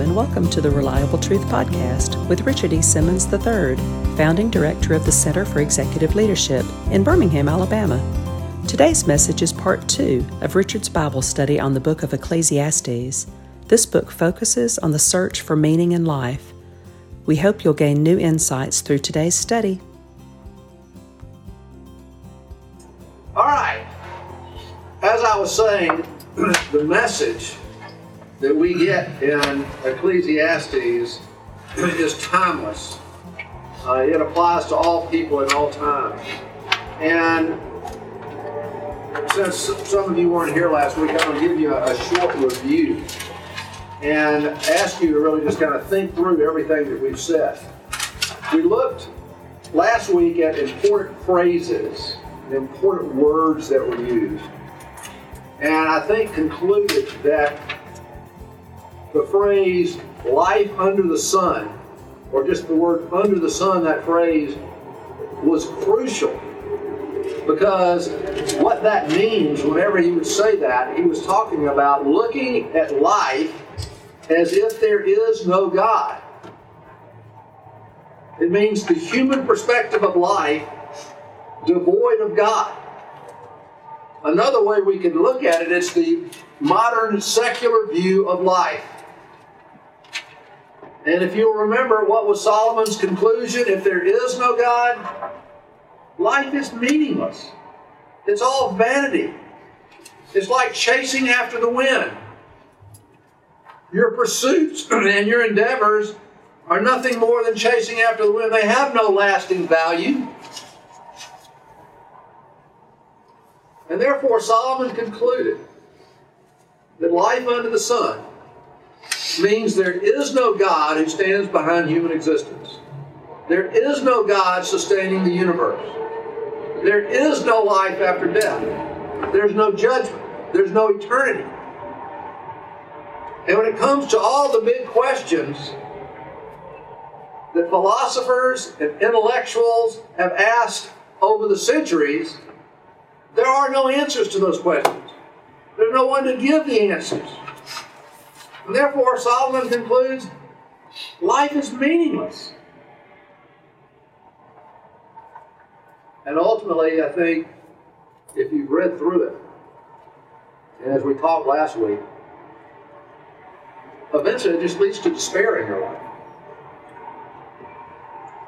and welcome to the Reliable Truth Podcast with Richard E. Simmons III, founding director of the Center for Executive Leadership in Birmingham, Alabama. Today's message is part two of Richard's Bible study on the book of Ecclesiastes. This book focuses on the search for meaning in life. We hope you'll gain new insights through today's study. All right. As I was saying, the message that we get in Ecclesiastes is timeless. Uh, it applies to all people in all times. And since some of you weren't here last week, I'm going to give you a, a short review and ask you to really just kind of think through everything that we've said. We looked last week at important phrases, the important words that were used. And I think concluded that the phrase life under the sun, or just the word under the sun, that phrase was crucial. Because what that means, whenever he would say that, he was talking about looking at life as if there is no God. It means the human perspective of life devoid of God. Another way we can look at it is the modern secular view of life. And if you'll remember, what was Solomon's conclusion? If there is no God, life is meaningless. It's all vanity. It's like chasing after the wind. Your pursuits and your endeavors are nothing more than chasing after the wind. They have no lasting value. And therefore, Solomon concluded that life under the sun means there is no God who stands behind human existence. There is no God sustaining the universe. There is no life after death. There's no judgment. There's no eternity. And when it comes to all the big questions that philosophers and intellectuals have asked over the centuries, there are no answers to those questions. There's no one to give the answers. And therefore, Solomon concludes life is meaningless. And ultimately, I think if you've read through it, and as we talked last week, eventually it just leads to despair in your life.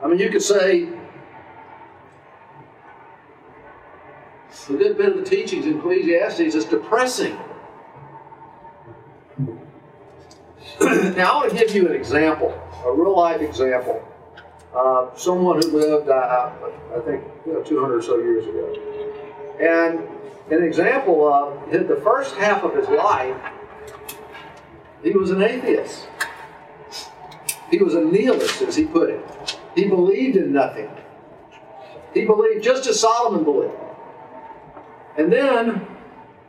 I mean, you could say a good bit of the teachings in Ecclesiastes is depressing. now, I want to give you an example, a real life example. Uh, someone who lived, uh, I think, you know, 200 or so years ago. And an example of the first half of his life, he was an atheist. He was a nihilist, as he put it. He believed in nothing. He believed just as Solomon believed. And then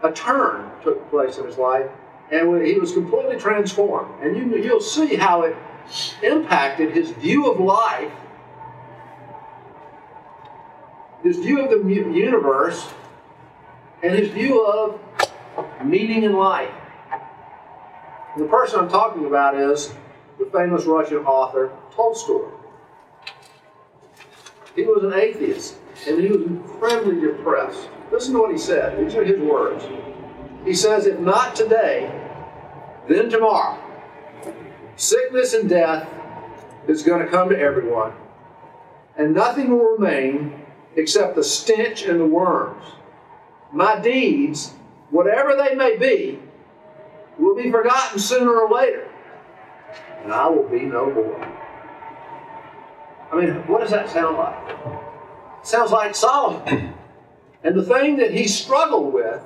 a turn took place in his life and he was completely transformed. And you, you'll see how it impacted his view of life, his view of the universe, and his view of meaning in life. And the person I'm talking about is the famous Russian author Tolstoy. He was an atheist, and he was incredibly depressed. Listen to what he said. These are his words. He says, If not today, then tomorrow, sickness and death is going to come to everyone, and nothing will remain except the stench and the worms. My deeds, whatever they may be, will be forgotten sooner or later, and I will be no more. I mean, what does that sound like? It sounds like Solomon. And the thing that he struggled with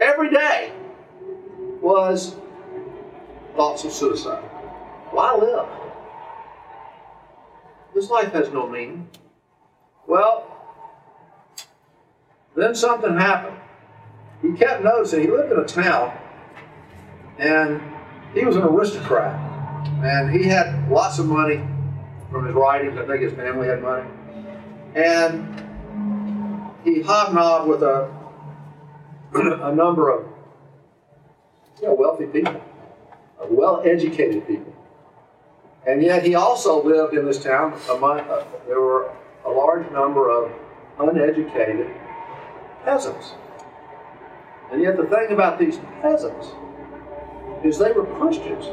every day was thoughts of suicide. Why live? This life has no meaning. Well, then something happened. He kept noticing, he lived in a town, and he was an aristocrat. And he had lots of money from his writings. I think his family had money. And he hobnobbed with a, a number of you know, wealthy people. well educated people. And yet he also lived in this town among, uh, there were a large number of uneducated peasants. And yet the thing about these peasants is they were Christians.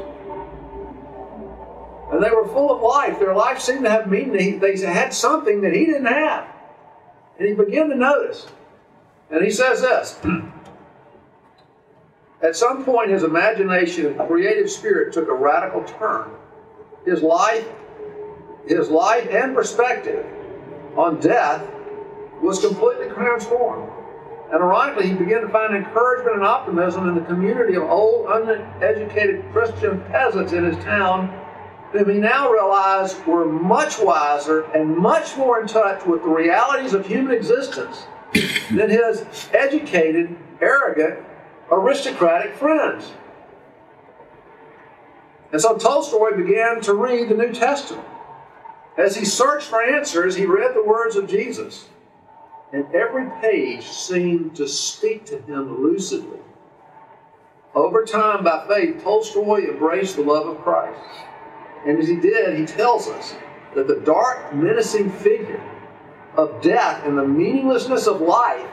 And they were full of life. Their life seemed to have meaning. They had something that he didn't have. And he began to notice. And he says this At some point, his imagination and creative spirit took a radical turn. His life, his life and perspective on death was completely transformed. And ironically, he began to find encouragement and optimism in the community of old, uneducated Christian peasants in his town, whom he now realized were much wiser and much more in touch with the realities of human existence than his educated, arrogant, aristocratic friends. And so Tolstoy began to read the New Testament. As he searched for answers, he read the words of Jesus, and every page seemed to speak to him lucidly. Over time, by faith, Tolstoy embraced the love of Christ. And as he did, he tells us that the dark, menacing figure of death and the meaninglessness of life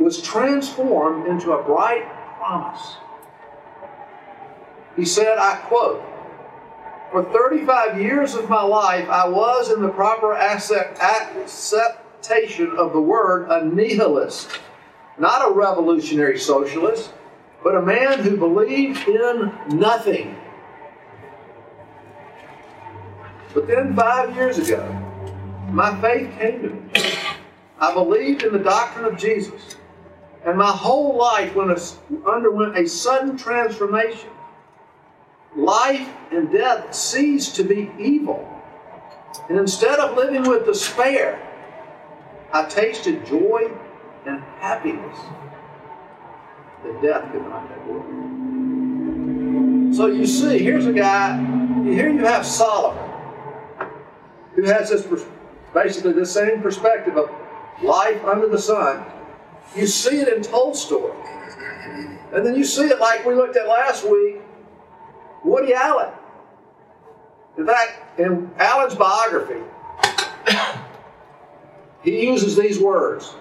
was transformed into a bright promise. He said, I quote, For 35 years of my life, I was, in the proper acceptation of the word, a nihilist, not a revolutionary socialist, but a man who believed in nothing. But then, five years ago, my faith came to me. I believed in the doctrine of Jesus. And my whole life underwent a sudden transformation. Life and death ceased to be evil. And instead of living with despair, I tasted joy and happiness that death could not away. So you see, here's a guy, here you have Solomon, who has this basically the same perspective of life under the sun you see it in Tolstoy. And then you see it like we looked at last week, Woody Allen. In fact, in Allen's biography, he uses these words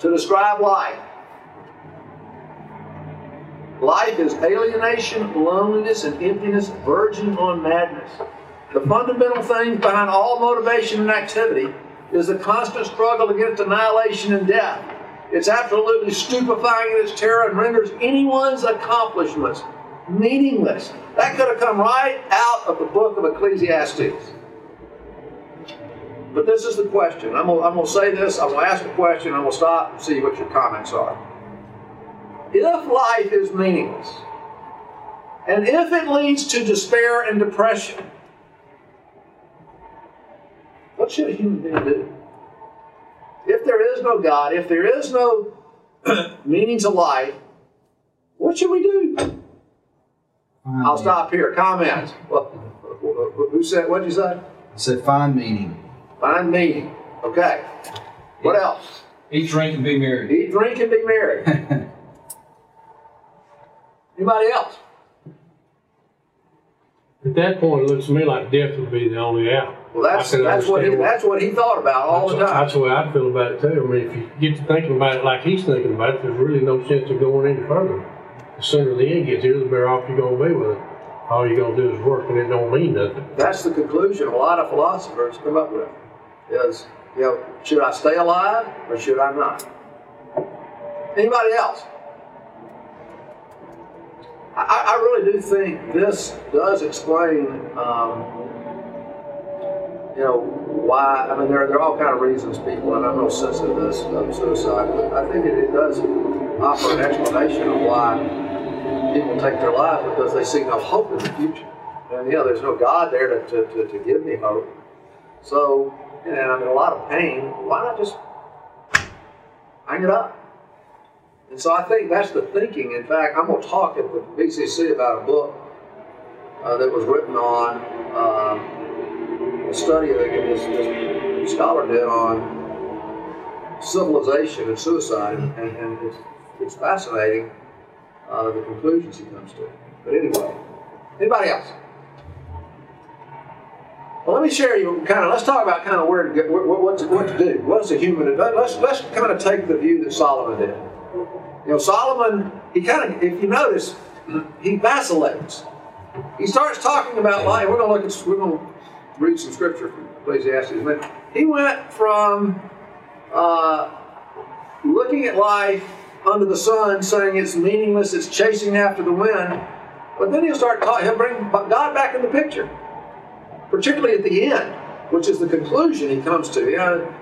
to describe life. Life is alienation, loneliness, and emptiness verging on madness. The fundamental thing behind all motivation and activity is the constant struggle against annihilation and death. It's absolutely stupefying in its terror and renders anyone's accomplishments meaningless. That could have come right out of the book of Ecclesiastes. But this is the question. I'm going, to say this, I'm going to ask a question, I'm going to stop and see what your comments are. If life is meaningless, and if it leads to despair and depression, what should a human being do? If there is no God, if there is no meaning to life, what should we do? Find I'll stop here. Comments. Well, who said? What did you say? I said find meaning. Find meaning. Okay. What else? Eat, drink, and be merry. Eat, drink, and be merry. Anybody else? At that point, it looks to me like death would be the only out. Well, that's that's what he that's what he thought about all the time. That's the way I feel about it too. I mean, if you get to thinking about it like he's thinking about it, there's really no sense of going any further. The sooner the end gets here, the better off you're going to be with it. All you're going to do is work, and it don't mean nothing. That's the conclusion a lot of philosophers come up with. Is you know, should I stay alive or should I not? Anybody else? I, I really do think this does explain, um, you know, why. I mean, there, there are all kind of reasons people, and I'm no sensitive to this of suicide, but I think it, it does offer an explanation of why people take their life because they see no hope in the future. And you know, there's no God there to, to, to, to give me hope. So, and I'm in a lot of pain. Why not just hang it up? And so I think that's the thinking. In fact, I'm going to talk at the BCC about a book uh, that was written on um, study that this, this, scholar did on civilization and suicide, and, and it's, it's fascinating uh, the conclusions he comes to. But anyway, Anybody else? Well, let me share you kind of. Let's talk about kind of where to get, what, what, to, what to do. What is a human? Let's let's kind of take the view that Solomon did. You know, Solomon. He kind of, if you notice, he vacillates. He starts talking about life. We're going to look at. We're going to read some scripture from Ecclesiastes. But he went from uh, looking at life under the sun, saying it's meaningless, it's chasing after the wind. But then he'll start talking. He'll bring God back in the picture particularly at the end, which is the conclusion he comes to. You know,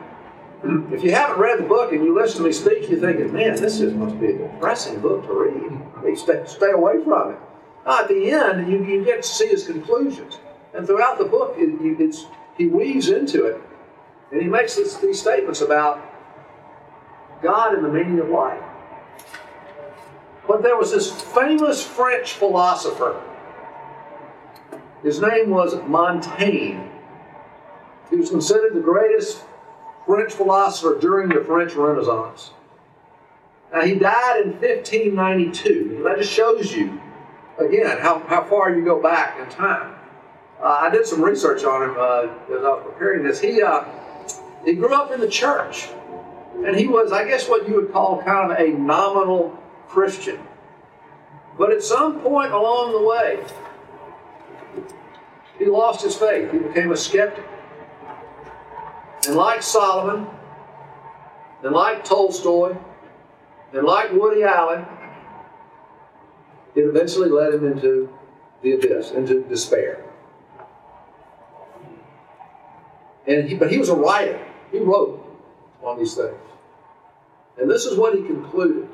if you haven't read the book and you listen to me speak, you're thinking, man, this just must be a depressing book to read. Stay, stay away from it. At the end, you, you get to see his conclusions. And throughout the book, it, he weaves into it. And he makes this, these statements about God and the meaning of life. But there was this famous French philosopher his name was Montaigne. He was considered the greatest French philosopher during the French Renaissance. Now, he died in 1592. That just shows you, again, how, how far you go back in time. Uh, I did some research on him uh, as I was preparing this. He, uh, he grew up in the church, and he was, I guess, what you would call kind of a nominal Christian. But at some point along the way, he lost his faith. He became a skeptic. And like Solomon, and like Tolstoy, and like Woody Allen, it eventually led him into the abyss, into despair. And he, but he was a writer. He wrote on these things. And this is what he concluded.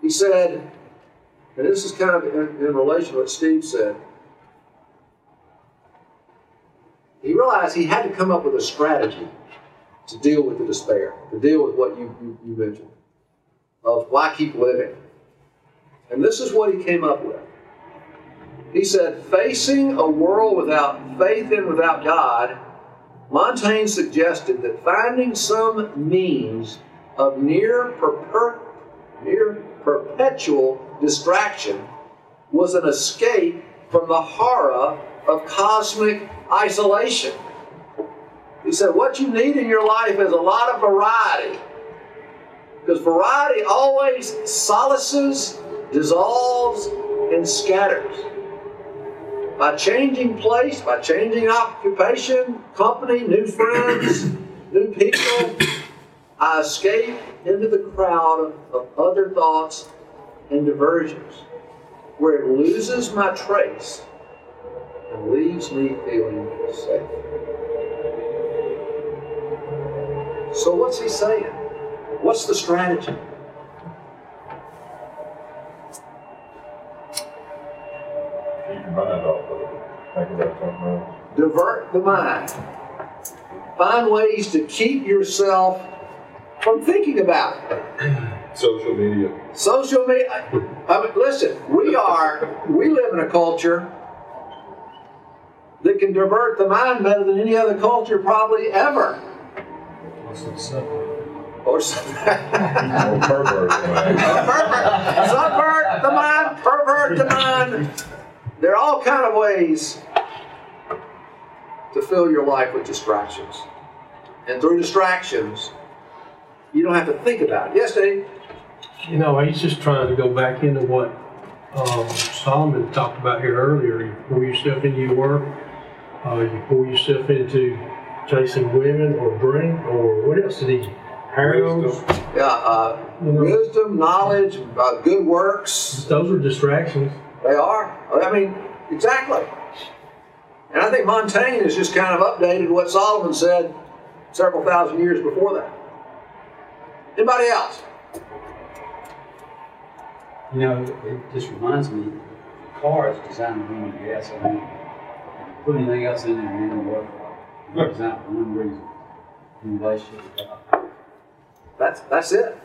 He said, and this is kind of in, in relation to what Steve said. he realized he had to come up with a strategy to deal with the despair, to deal with what you, you, you mentioned of why keep living. And this is what he came up with. He said, facing a world without faith and without God, Montaigne suggested that finding some means of near, per- near perpetual distraction was an escape from the horror of cosmic isolation. He said, What you need in your life is a lot of variety. Because variety always solaces, dissolves, and scatters. By changing place, by changing occupation, company, new friends, new people, I escape into the crowd of other thoughts and diversions where it loses my trace and leaves me feeling safe. So, what's he saying? What's the strategy? Off Divert the mind. Find ways to keep yourself from thinking about it. Social media. Social media. I mean, listen, we are, we live in a culture that can divert the mind better than any other culture probably ever. Or something. Or pervert, pervert, subvert the mind, pervert the mind. There are all kind of ways to fill your life with distractions. And through distractions, you don't have to think about it. Yes, Dave? You know, he's just trying to go back into what um, Solomon talked about here earlier. You pour yourself into your work, uh, you pour yourself into chasing women or drink, or what else did he? Harems. Yeah, uh, You know. wisdom, knowledge, uh, good works. Those are distractions. They are. I mean, exactly. And I think Montaigne has just kind of updated what Solomon said several thousand years before that. Anybody else? You know, it just reminds me, the car is designed to run on gasoline. Put anything else in there, it ain't gonna work. It's designed for one reason. In relationship with God. That's that's it.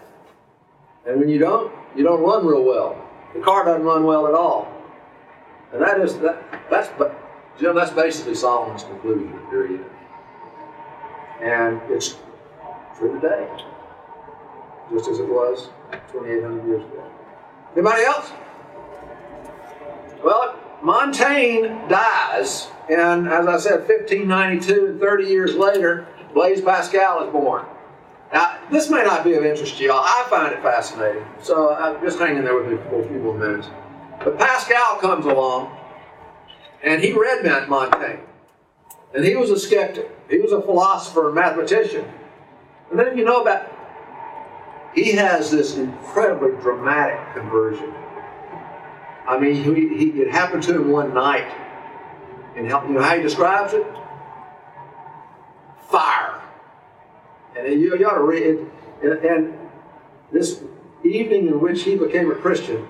And when you don't, you don't run real well. The car doesn't run well at all. And that is that that's but Jim, that's basically Solomon's conclusion, period. And it's true today. Just as it was 2,800 years ago. Anybody else? Well, Montaigne dies, and as I said, 1592, and 30 years later, Blaise Pascal is born. Now, this may not be of interest to y'all. I find it fascinating. So uh, just hanging there with me for a few more minutes. But Pascal comes along, and he read Montaigne. And he was a skeptic. He was a philosopher and mathematician. And then you know about, he has this incredibly dramatic conversion. I mean, he, he, it happened to him one night. And how, you know how he describes it? Fire. And you, you ought to read it. And, this evening in which he became a Christian,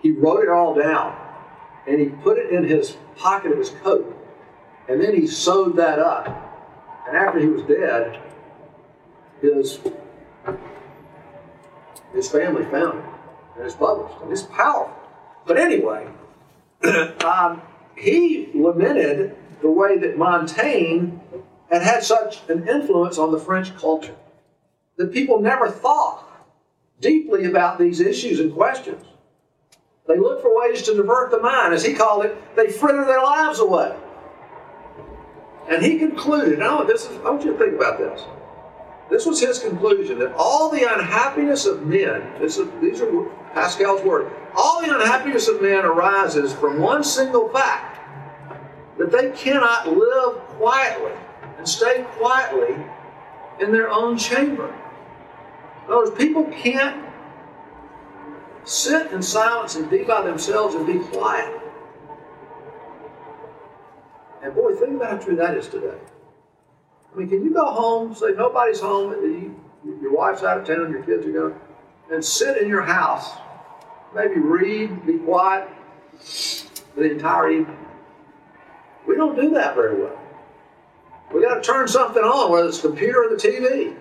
he wrote it all down. And he put it in his pocket of his coat. And then he sewed that up. And after he was dead, his, his family found it. And it's published. And it's powerful. But anyway, um, he lamented the way that Montaigne had had such an influence on the French culture that people never thought deeply about these issues and questions. They looked for ways to divert the mind. As he called it, they frittered their lives away. And he concluded, I want, this is, I want you to think about this. This was his conclusion that all the unhappiness of men, is, these are Pascal's words, all the unhappiness of men arises from one single fact that they cannot live quietly and stay quietly in their own chamber. In other words, people can't sit in silence and be by themselves and be quiet. And boy, think about how true that is today. I mean, can you go home, say nobody's home, you, your wife's out of town, your kids are gone, and sit in your house, maybe read, be quiet the entire evening? We don't do that very well. We got to turn something on, whether it's the computer or the TV.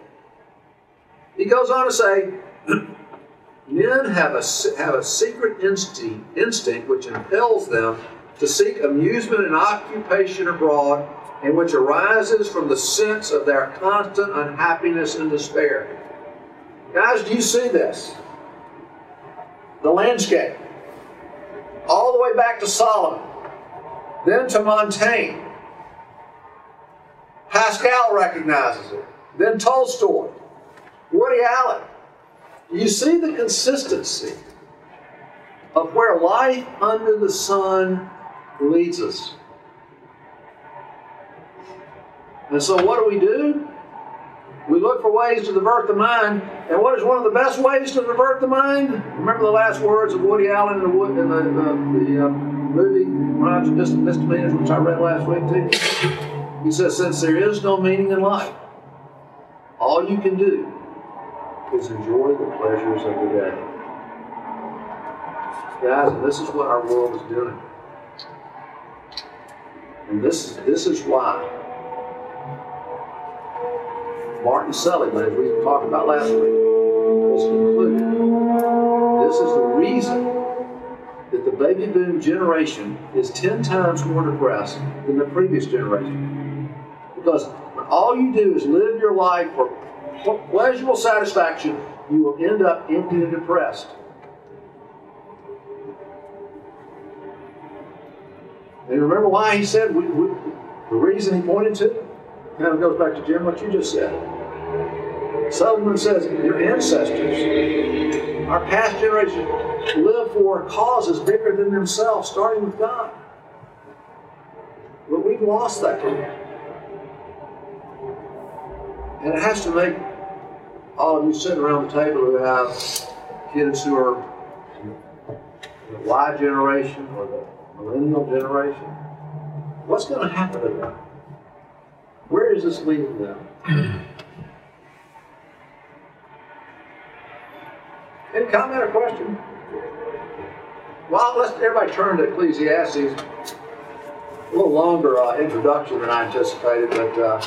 He goes on to say, men have a, have a secret instinct, instinct which impels them to seek amusement and occupation abroad, and which arises from the sense of their constant unhappiness and despair. Guys, do you see this? The landscape. All the way back to Solomon, then to Montaigne. Pascal recognizes it, then Tolstoy, Woody Allen. You see the consistency of where life under the sun leads us. And so, what do we do? We look for ways to divert the mind. And what is one of the best ways to divert the mind? Remember the last words of Woody Allen in the, in the, uh, the uh, movie Crimes and Misdemeanors, which I read last week too? He says, Since there is no meaning in life, all you can do is enjoy the pleasures of the day. Guys, and this is what our world is doing. And this is, this is why Martin Seligman, as we talked about last week, was concluded this is the reason that the baby boom generation is 10 times more depressed than the previous generation. Because when all you do is live your life for pleasurable satisfaction, you will end up empty and depressed. And remember why he said, we, we, the reason he pointed to, kind of goes back to Jim, what you just said. Solomon says, your ancestors, our past generation, live for causes bigger than themselves, starting with God. But we've lost that. And it has to make all of you sitting around the table who have kids who are the Y generation or the millennial generation, what's going to happen to them? Where is this leading them? Any comment or question? Well, let's everybody turn to Ecclesiastes. A little longer uh, introduction than I anticipated, but uh,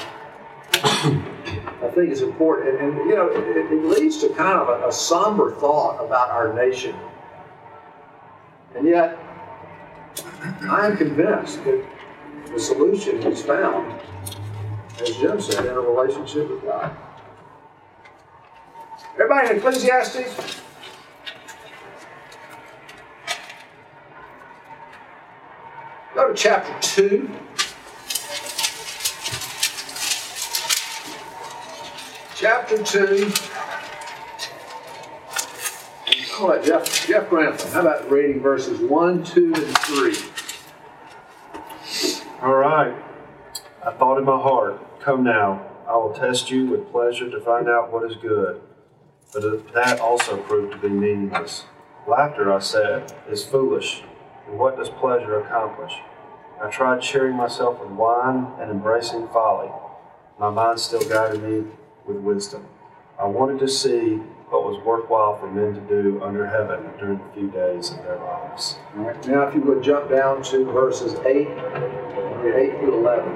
I think is important. And, and you know, it, it, leads to kind of a, a somber thought about our nation. And yet, I am convinced that the solution is found, as Jim said, in a relationship with God. Everybody in Ecclesiastes? go to chapter 2. Chapter 2. I'll Jeff, Jeff Grantham, how about reading verses 1, 2, and 3? All right. I thought in my heart, Come now, I will test you with pleasure to find out what is good. But that also proved to be meaningless. Laughter, I said, is foolish, and what does pleasure accomplish? I tried cheering myself with wine and embracing folly. My mind still guided me with wisdom. I wanted to see what was worthwhile for men to do under heaven during the few days of their lives. All right, now if you would jump down to verses 8, 8 through 11.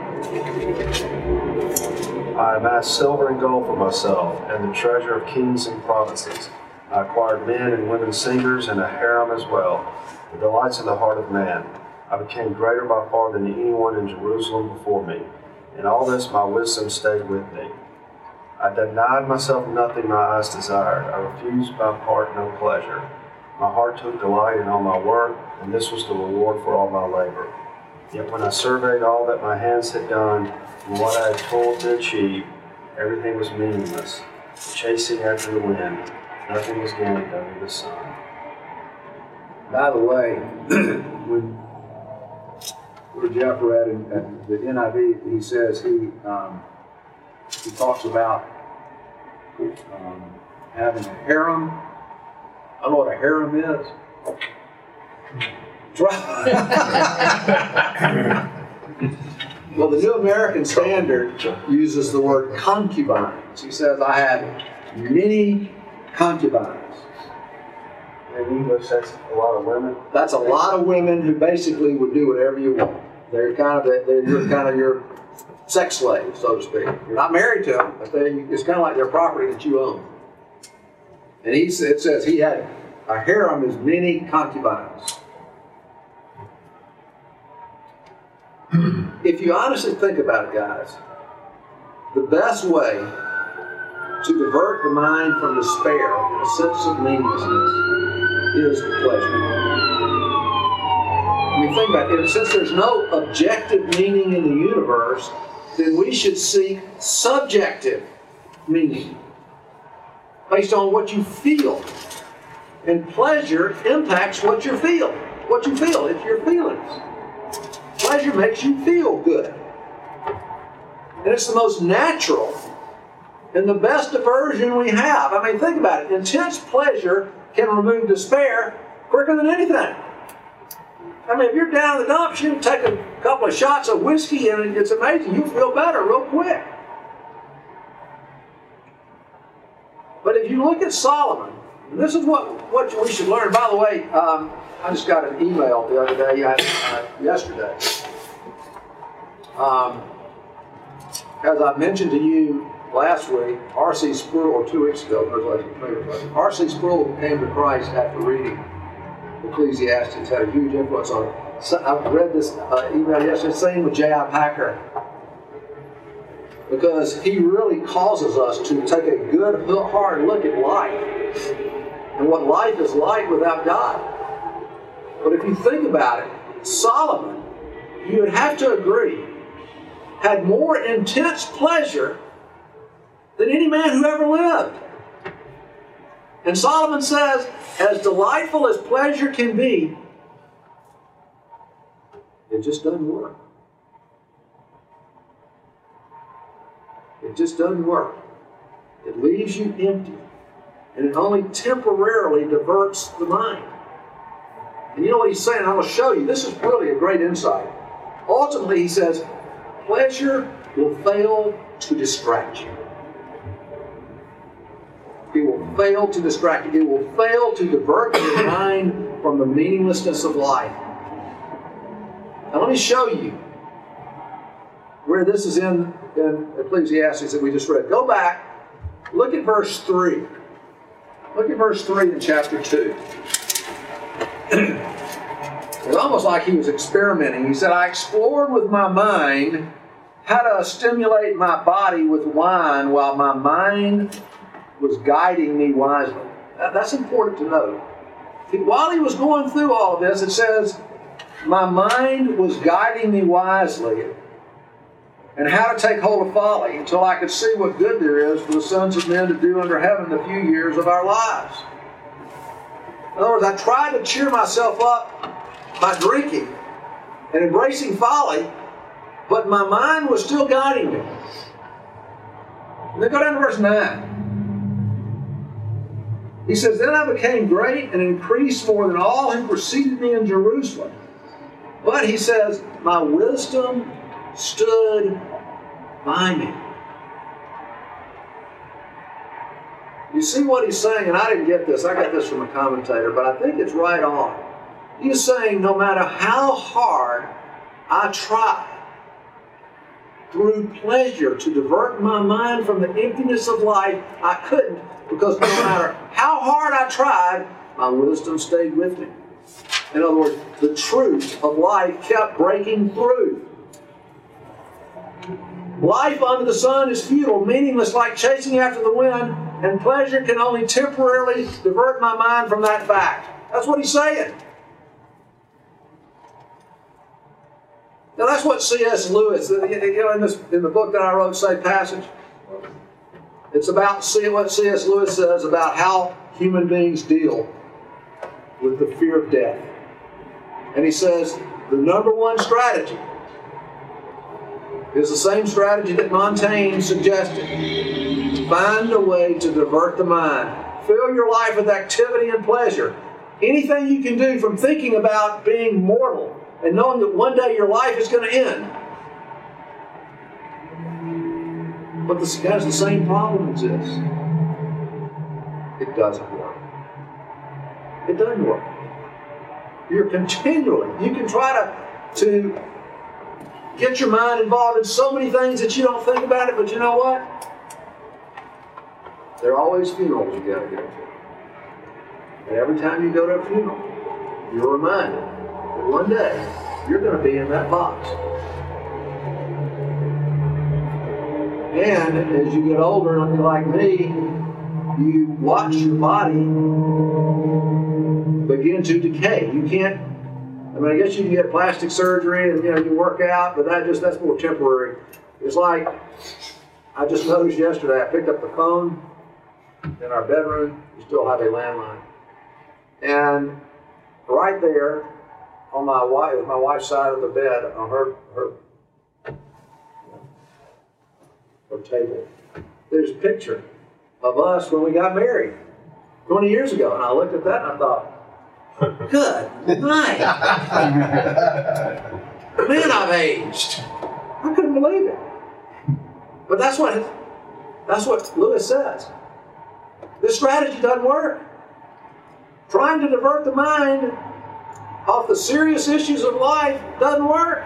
I amassed silver and gold for myself, and the treasure of kings and provinces. I acquired men and women singers, and a harem as well, the delights of the heart of man. I became greater by far than anyone in Jerusalem before me. In all this, my wisdom stayed with me. I denied myself nothing my eyes desired. I refused by part no pleasure. My heart took delight in all my work, and this was the reward for all my labor. Yet when I surveyed all that my hands had done and what I had toiled to achieve, everything was meaningless, chasing after the wind. Nothing was gained under the sun. By the way, when where Jeff read in the NIV, he says he um, he talks about um, having a harem. I don't know what a harem is. well, the New American Standard uses the word concubines. He says, I had many concubines. In English, that's a lot of women. That's a lot of women who basically would do whatever you want. They're kind of they're kind of your sex slaves, so to speak. You're not married to them, but they, it's kind of like their property that you own. And he it says he had a harem as many concubines. if you honestly think about it, guys, the best way to divert the mind from despair and a sense of meaninglessness is pleasure. I mean, think about it. Since there's no objective meaning in the universe, then we should seek subjective meaning based on what you feel. And pleasure impacts what you feel. What you feel, it's your feelings. Pleasure makes you feel good. And it's the most natural and the best diversion we have. I mean, think about it. Intense pleasure can remove despair quicker than anything. I mean, if you're down in the dumps, you take a couple of shots of whiskey and it's amazing. You feel better real quick. But if you look at Solomon, this is what, what we should learn. By the way, um, I just got an email the other day, uh, yesterday. Um, as I mentioned to you last week, R.C. Sproul, or two weeks ago, R.C. Sproul came to Christ after reading Ecclesiastes, had a huge influence on him. So I read this uh, email yesterday, same with J.I. Packer, because he really causes us to take a good, hard look at life and what life is like without God. But if you think about it, Solomon, you would have to agree, had more intense pleasure than any man who ever lived. And Solomon says, as delightful as pleasure can be, it just doesn't work. It just doesn't work. It leaves you empty. And it only temporarily diverts the mind. And you know what he's saying? I'm going to show you. This is really a great insight. Ultimately, he says, pleasure will fail to distract you. Fail to distract you. It will fail to divert your mind from the meaninglessness of life. Now, let me show you where this is in, in Ecclesiastes that we just read. Go back, look at verse 3. Look at verse 3 in chapter 2. it's almost like he was experimenting. He said, I explored with my mind how to stimulate my body with wine while my mind was guiding me wisely. That's important to know. While he was going through all of this, it says, my mind was guiding me wisely and how to take hold of folly until I could see what good there is for the sons of men to do under heaven the few years of our lives. In other words, I tried to cheer myself up by drinking and embracing folly, but my mind was still guiding me. And then go down to verse 9. He says, Then I became great and increased more than all who preceded me in Jerusalem. But he says, My wisdom stood by me. You see what he's saying, and I didn't get this, I got this from a commentator, but I think it's right on. He's saying, no matter how hard I try through pleasure to divert my mind from the emptiness of life, I couldn't because no matter how hard I tried, my wisdom stayed with me. In other words, the truth of life kept breaking through. Life under the sun is futile, meaningless, like chasing after the wind, and pleasure can only temporarily divert my mind from that fact. That's what he's saying. That's what C.S. Lewis, you know, in this in the book that I wrote, say passage. It's about see what C.S. Lewis says about how human beings deal with the fear of death. And he says the number one strategy is the same strategy that Montaigne suggested. Find a way to divert the mind. Fill your life with activity and pleasure. Anything you can do from thinking about being mortal and knowing that one day your life is going to end. But this has the same problem exists. It doesn't work. It doesn't work. You're continually, you can try to, to get your mind involved in so many things that you don't think about it, but you know what? There are always funerals you gotta go to. And every time you go to a funeral, you're reminded one day you're gonna be in that box. And as you get older, like me, you watch your body begin to decay. You can't. I mean, I guess you can get plastic surgery and you know you work out, but that just that's more temporary. It's like I just noticed yesterday. I picked up the phone in our bedroom. We still have a landline, and right there on my wife, my wife's side of the bed, on her her her table, there's a picture of us when we got married 20 years ago. And I looked at that and I thought, good night. Man, I've aged. I couldn't believe it. But that's what that's what Lewis says. This strategy doesn't work. Trying to divert the mind off the serious issues of life doesn't work.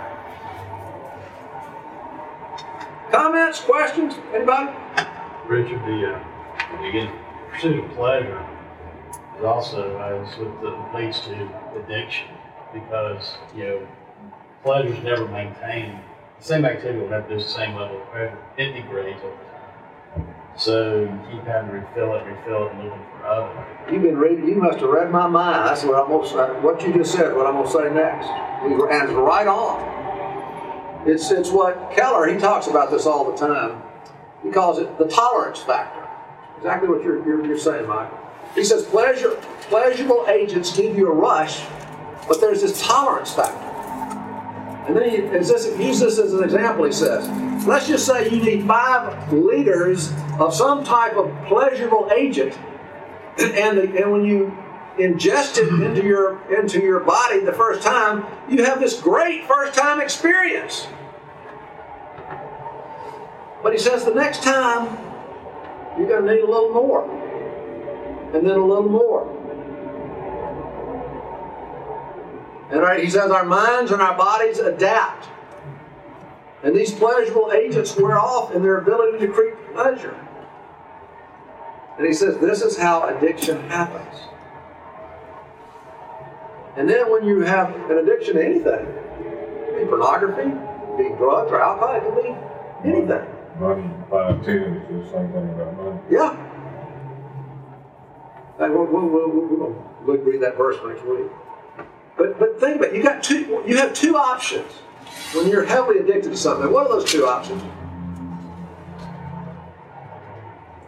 Comments, questions? Anybody? Richard, the, uh, again, pursuit of pleasure is also as with the leads to addiction because, you know, pleasure is never maintained. The same activity will never produce the same level of pleasure. It degrades over time. So you keep having to refill it, refill it, and looking for other. You've been reading. You must have read my mind. That's what I'm gonna say. What you just said. What I'm gonna say next. And right on. It's it's what Keller. He talks about this all the time. He calls it the tolerance factor. Exactly what you're you're, you're saying, Mike. He says pleasure pleasurable agents give you a rush, but there's this tolerance factor. And then he is this, use this as an example. He says, let's just say you need five liters of some type of pleasurable agent, and, the, and when you ingest it into your into your body the first time, you have this great first time experience. But he says the next time you're going to need a little more, and then a little more. And our, he says our minds and our bodies adapt. And these pleasurable agents wear off in their ability to create pleasure. And he says this is how addiction happens. And then when you have an addiction to anything, be pornography, be drugs or alcohol, it could be anything. Money, it's the same thing about money. Yeah. Hey, we'll, we'll, we'll, we'll read that verse next week. But but think about it. You got two. You have two options when you're heavily addicted to something. What are those two options?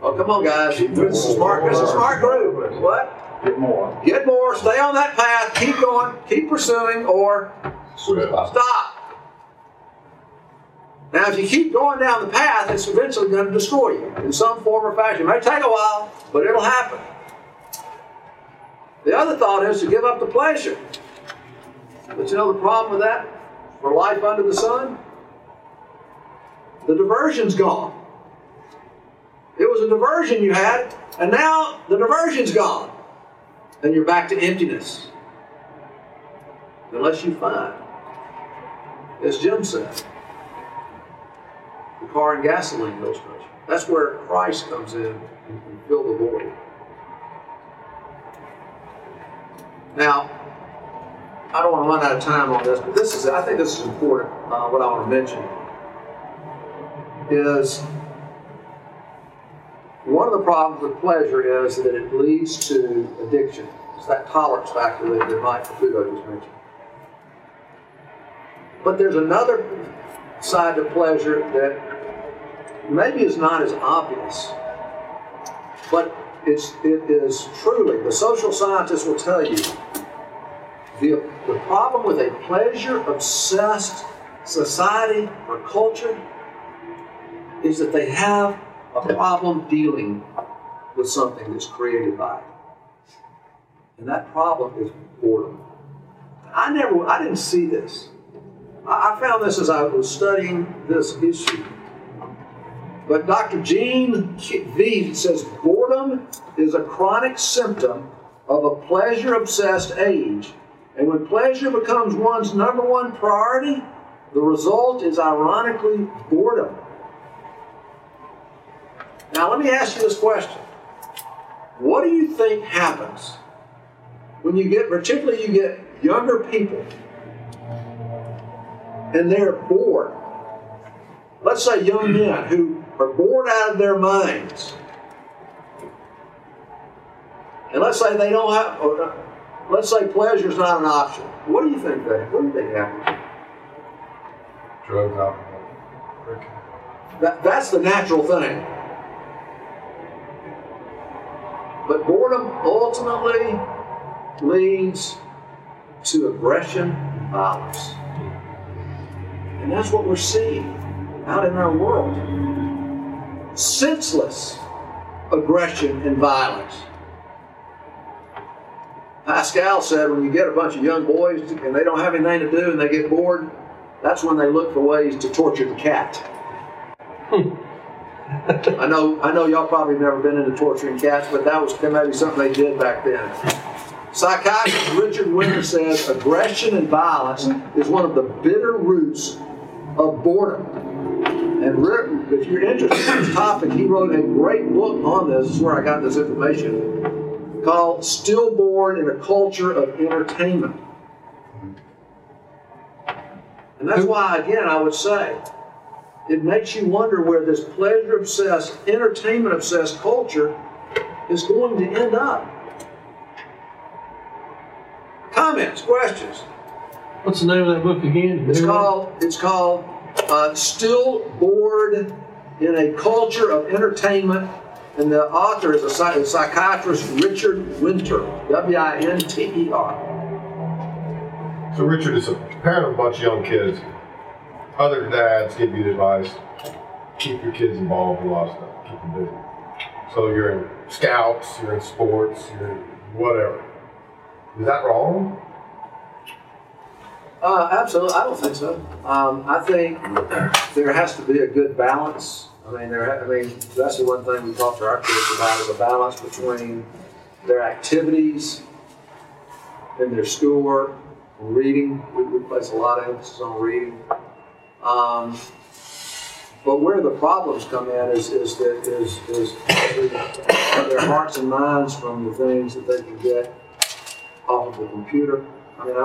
Oh, come on, guys. This is a smart. This is a smart group. What? Get more. Get more. Stay on that path. Keep going. Keep pursuing, or stop. Now, if you keep going down the path, it's eventually going to destroy you in some form or fashion. It may take a while, but it'll happen. The other thought is to give up the pleasure. But you know the problem with that for life under the sun? The diversion's gone. It was a diversion you had, and now the diversion's gone. And you're back to emptiness. Unless you find, as Jim said, the car and gasoline much. That's where Christ comes in and can fill the void. Now, I don't want to run out of time on this, but this is, I think this is important. Uh, what I want to mention is one of the problems with pleasure is that it leads to addiction. It's that tolerance factor that, that Mike Caputo just mentioned. But there's another side to pleasure that maybe is not as obvious, but it's, it is truly, the social scientists will tell you, the, the problem with a pleasure obsessed society or culture is that they have a problem dealing with something that's created by it. And that problem is boredom. I never, I didn't see this. I found this as I was studying this issue. But Dr. Gene Veith says boredom is a chronic symptom of a pleasure obsessed age. And when pleasure becomes one's number one priority, the result is ironically boredom. Now, let me ask you this question What do you think happens when you get, particularly, you get younger people and they're bored? Let's say young men who are bored out of their minds. And let's say they don't have, let's say pleasure is not an option. What do you think they, what do you think happens? Drugs, alcohol. That, that's the natural thing. But boredom ultimately leads to aggression and violence. And that's what we're seeing out in our world. Senseless aggression and violence. Pascal said when you get a bunch of young boys and they don't have anything to do and they get bored, that's when they look for ways to torture the cat. I know, I know y'all probably never been into torturing cats, but that was maybe something they did back then. Psychiatrist Richard Winter says aggression and violence is one of the bitter roots of boredom. And Rick, if you're interested in this topic, he wrote a great book on this. This is where I got this information called "Still Bored in a Culture of Entertainment." And that's why, again, I would say it makes you wonder where this pleasure obsessed, entertainment obsessed culture is going to end up. Comments, questions? What's the name of that book again? It's called it's called uh, "Still Bored in a Culture of Entertainment," and the author is a, psychiatrist Richard Winter, W-I-N-T-E-R. So Richard is a parent of a bunch of young kids. Other dads give you the advice, keep your kids involved in a lot of stuff, keep them busy. So you're in scouts, you're in sports, you're in whatever. Is that wrong? Uh, absolutely, I don't think so. Um, I think there has to be a good balance. I mean, there. I mean, that's the one thing we talk to our kids about is a balance between their activities and their schoolwork, reading. We, we place a lot of emphasis on reading. Um, but where the problems come in is is that is is their hearts and minds from the things that they can get off of the computer. I mean,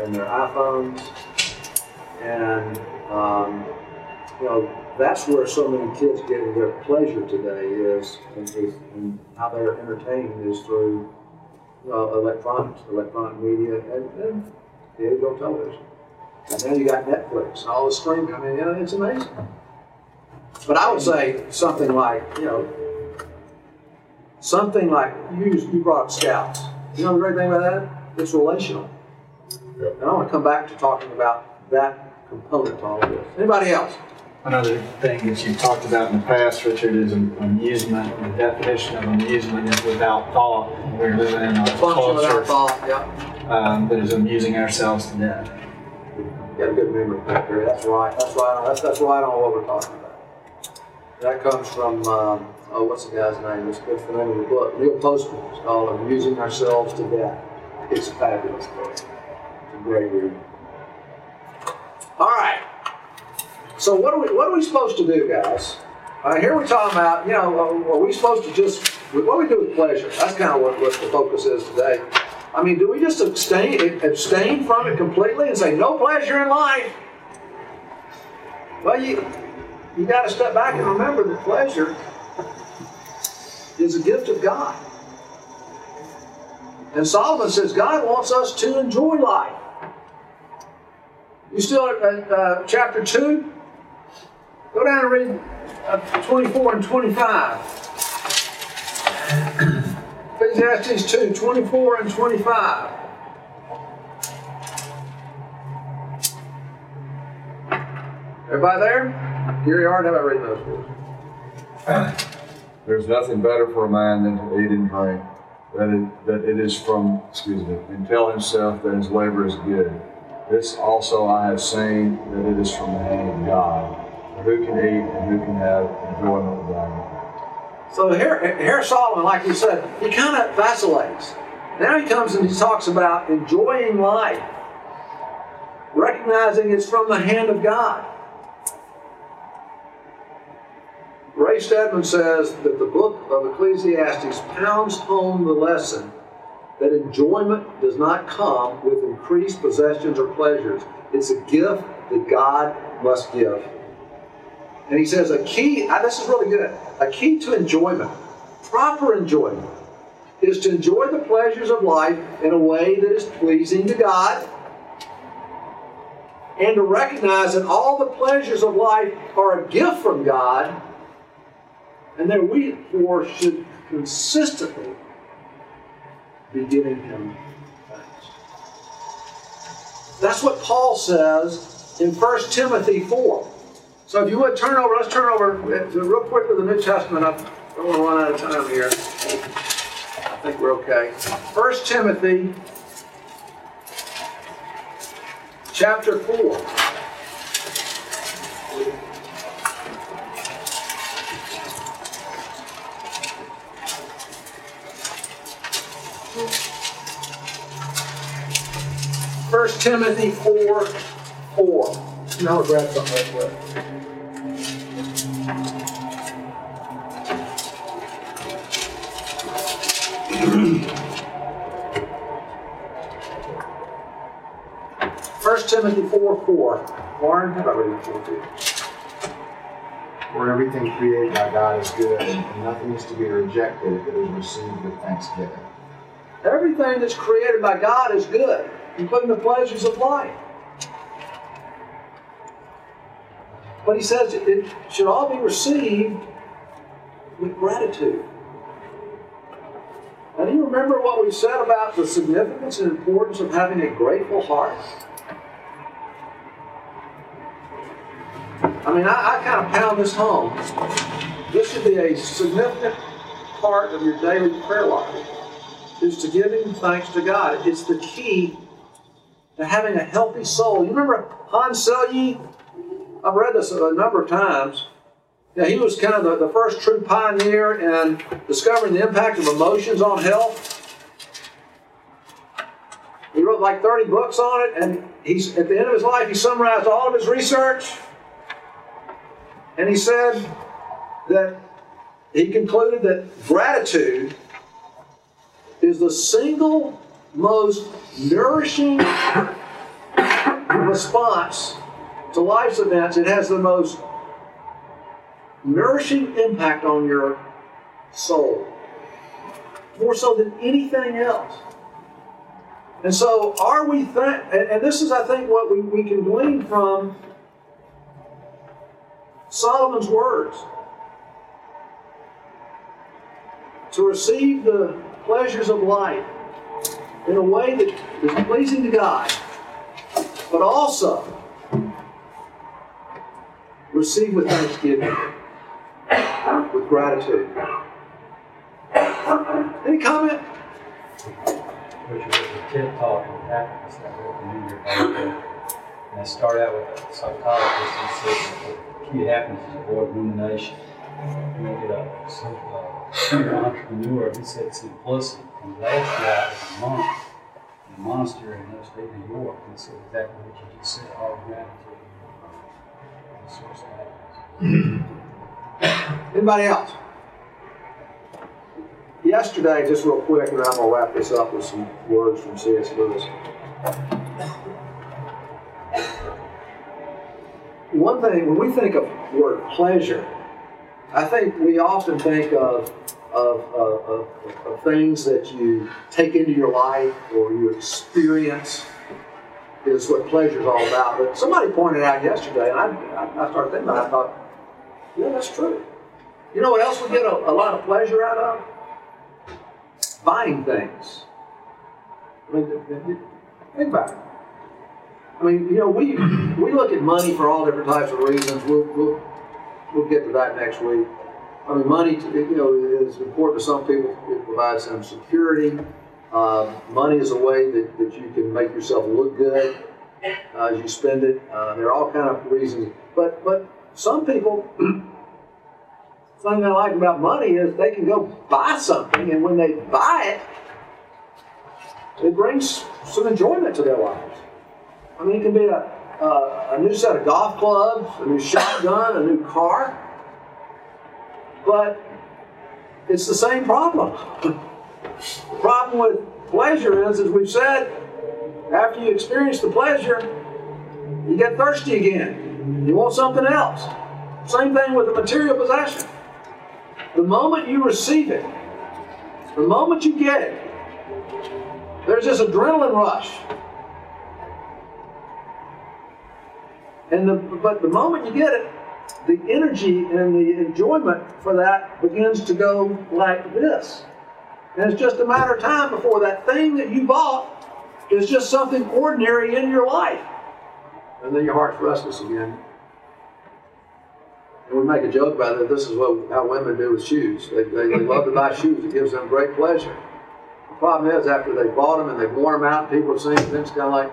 and their iPhones, and um, you know that's where so many kids get their pleasure today is, is, is and how they're entertained is through uh, electronics, electronic media, and, and old television. And then you got Netflix and all the streaming. I mean, you know, it's amazing. But I would say something like, you know, something like you you brought up scouts. You know the great thing about that? It's relational. Yep. And I want to come back to talking about that component to all of this. Anybody else? Another thing that you've talked about in the past, Richard, is amusement. The definition of amusement is without thought. We're living in a Function without thought. Yeah. um, that is amusing ourselves to death. You got a good memory, Patrick. That's right. That's right. That's, that's right on what we're talking about. That comes from, um, oh, what's the guy's name? It's good for the name of the book. Neil Postman. It's called Amusing Ourselves to Death. It's a fabulous book. It's a great read. All right. So what are we what are we supposed to do, guys? Uh, here we're talking about, you know, are we supposed to just what do we do with pleasure? That's kind of what, what the focus is today. I mean, do we just abstain abstain from it completely and say no pleasure in life? Well, you you got to step back and remember that pleasure is a gift of God. And Solomon says God wants us to enjoy life. You still at uh, chapter 2? Go down and read uh, 24 and 25. Ecclesiastes 2 24 and 25. Everybody there? Here Gary Hart, how about reading those for There's nothing better for a man than to eat and drink, that it, that it is from, excuse me, and tell himself that his labor is good. This also I have seen that it is from the hand of God. Who can eat and who can have enjoyment without So here, here Solomon, like you said, he kind of vacillates. Now he comes and he talks about enjoying life, recognizing it's from the hand of God. Ray Stedman says that the book of Ecclesiastes pounds home the lesson that enjoyment does not come with increased possessions or pleasures. It's a gift that God must give. And he says a key, ah, this is really good, a key to enjoyment, proper enjoyment, is to enjoy the pleasures of life in a way that is pleasing to God and to recognize that all the pleasures of life are a gift from God and that we therefore should consistently be giving him thanks. That's what Paul says in 1 Timothy 4. So if you would turn over, let's turn over uh, real quick to the New Testament. I don't want to run out of time here. I think we're okay. First Timothy chapter 4. First Timothy 4 4. Now we'll grab something right quick. First Timothy 4 4. Warren, how about reading 4 2? For everything created by God is good, and nothing is to be rejected if it is received with thanksgiving. Everything that's created by God is good, including the pleasures of life. But he says it should all be received with gratitude. Now, do you remember what we said about the significance and importance of having a grateful heart? I mean, I, I kind of pound this home. This should be a significant part of your daily prayer life, is to giving thanks to God. It's the key to having a healthy soul. You remember Hans Selye? I've read this a number of times. Yeah, he was kind of the, the first true pioneer in discovering the impact of emotions on health. He wrote like 30 books on it, and he's at the end of his life, he summarized all of his research. And he said that he concluded that gratitude is the single most nourishing response to life's events. It has the most nourishing impact on your soul, more so than anything else. And so, are we, th- and, and this is, I think, what we, we can glean from Solomon's words. To receive the pleasures of life in a way that is pleasing to God, but also receive with thanksgiving, with gratitude. Any comment? Which was a TED talk in happiness that I recommend your And I start out with a psychologist who says that the key to happiness is avoid rumination. You know, get a, so, uh, entrepreneur, he said simplicity. And last year I was a monk in a monastery in upstate New York, and said exactly what you just said, all gratitude. Anybody else? Yesterday, just real quick, and I'm going to wrap this up with some words from C.S. Lewis. One thing, when we think of the word pleasure, I think we often think of, of, of, of, of things that you take into your life or you experience is what pleasure is all about. But somebody pointed out yesterday, and I, I, started thinking about it, I thought, yeah, that's true. You know what else we get a, a lot of pleasure out of? buying things. I mean, think about it. I mean, you know, we we look at money for all different types of reasons. We'll we'll, we'll get to that next week. I mean, money, you know, is important to some people. It provides some security. Uh, money is a way that, that you can make yourself look good uh, as you spend it. Uh, there are all kind of reasons. But but some people thing I like about money is they can go buy something, and when they buy it, it brings some enjoyment to their lives. I mean, it can be a, a, a new set of golf clubs, a new shotgun, a new car, but it's the same problem. the problem with pleasure is, as we've said, after you experience the pleasure, you get thirsty again. You want something else. Same thing with the material possession. The moment you receive it, the moment you get it, there's this adrenaline rush. And the, but the moment you get it, the energy and the enjoyment for that begins to go like this. And it's just a matter of time before that thing that you bought is just something ordinary in your life. And then your heart's restless again. And we make a joke about it. This is what how women do with shoes. They, they, they love to buy shoes. It gives them great pleasure. The problem is after they bought them and they've worn them out, people are seeing them, it's kind of like,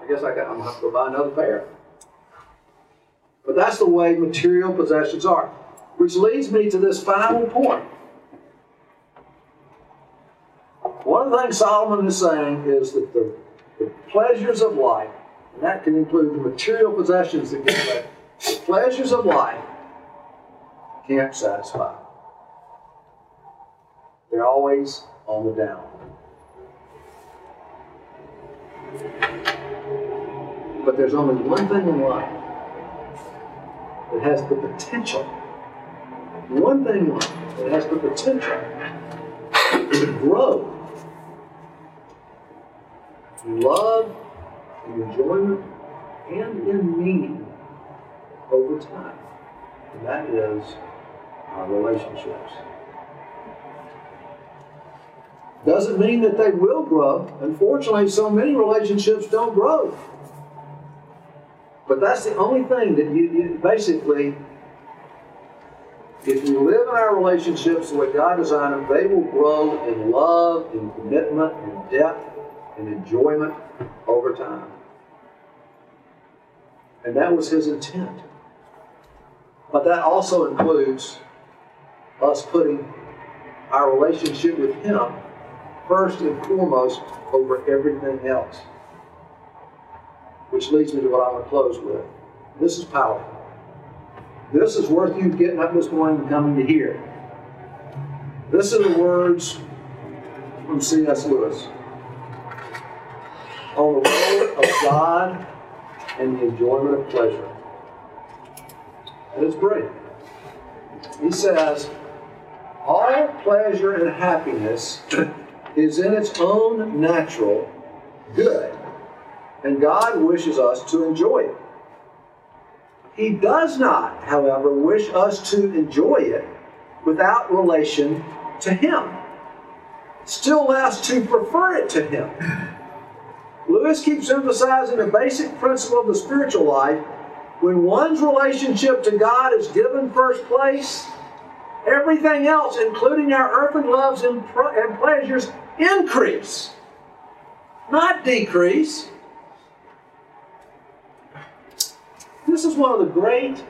I guess I got, I'm going to have to go buy another pair. But that's the way material possessions are. Which leads me to this final point. One of the things Solomon is saying is that the, the pleasures of life, and that can include the material possessions that get away, the pleasures of life can't satisfy. They're always on the down. But there's only one thing in life that has the potential, one thing in life that has the potential to grow love, in enjoyment, and in meaning over time. And that is our relationships. Doesn't mean that they will grow. Unfortunately, so many relationships don't grow. But that's the only thing that you, you basically, if you live in our relationships the way God designed them, they will grow in love, in commitment, in depth, in enjoyment over time. And that was his intent. But that also includes us putting our relationship with Him first and foremost over everything else. Which leads me to what I want to close with. This is powerful. This is worth you getting up this morning and coming to hear. This are the words from C.S. Lewis on the role of God and the enjoyment of pleasure. And it's brilliant. He says, all pleasure and happiness is in its own natural good, and God wishes us to enjoy it. He does not, however, wish us to enjoy it without relation to Him, still less to prefer it to Him. Lewis keeps emphasizing the basic principle of the spiritual life. When one's relationship to God is given first place, everything else, including our earthly loves and, and pleasures, increase, not decrease. This is one of the great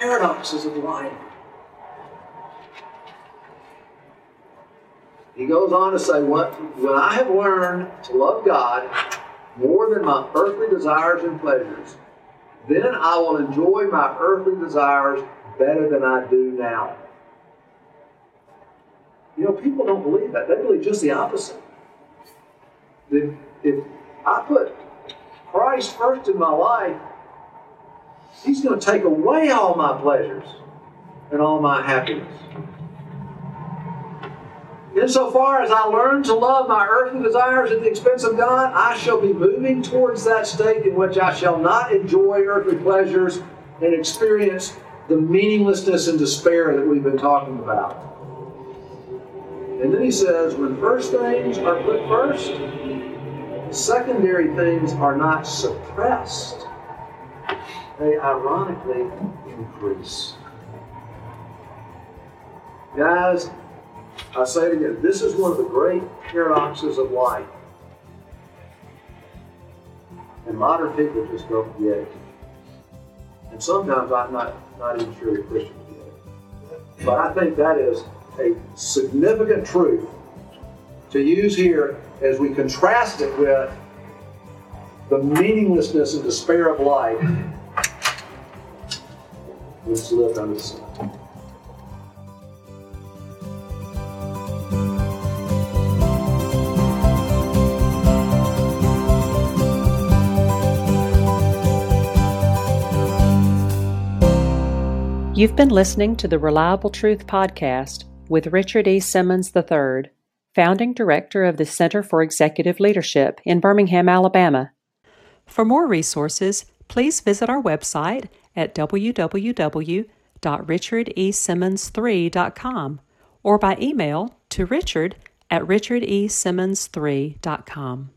paradoxes of life. He goes on to say, When I have learned to love God more than my earthly desires and pleasures, then I will enjoy my earthly desires better than I do now. You know, people don't believe that. They believe just the opposite. If, if I put Christ first in my life, He's going to take away all my pleasures and all my happiness. Insofar as I learn to love my earthly desires at the expense of God, I shall be moving towards that state in which I shall not enjoy earthly pleasures and experience the meaninglessness and despair that we've been talking about. And then he says, when first things are put first, secondary things are not suppressed, they ironically increase. Guys, I say it again, this is one of the great paradoxes of life. And modern people just don't get it. And sometimes I'm not, not even sure the Christians get it. But I think that is a significant truth to use here as we contrast it with the meaninglessness and despair of life which lived under the sun. You've been listening to the Reliable Truth Podcast with Richard E. Simmons III, founding director of the Center for Executive Leadership in Birmingham, Alabama. For more resources, please visit our website at www.richardesimmons3.com or by email to richard at richardesimmons3.com.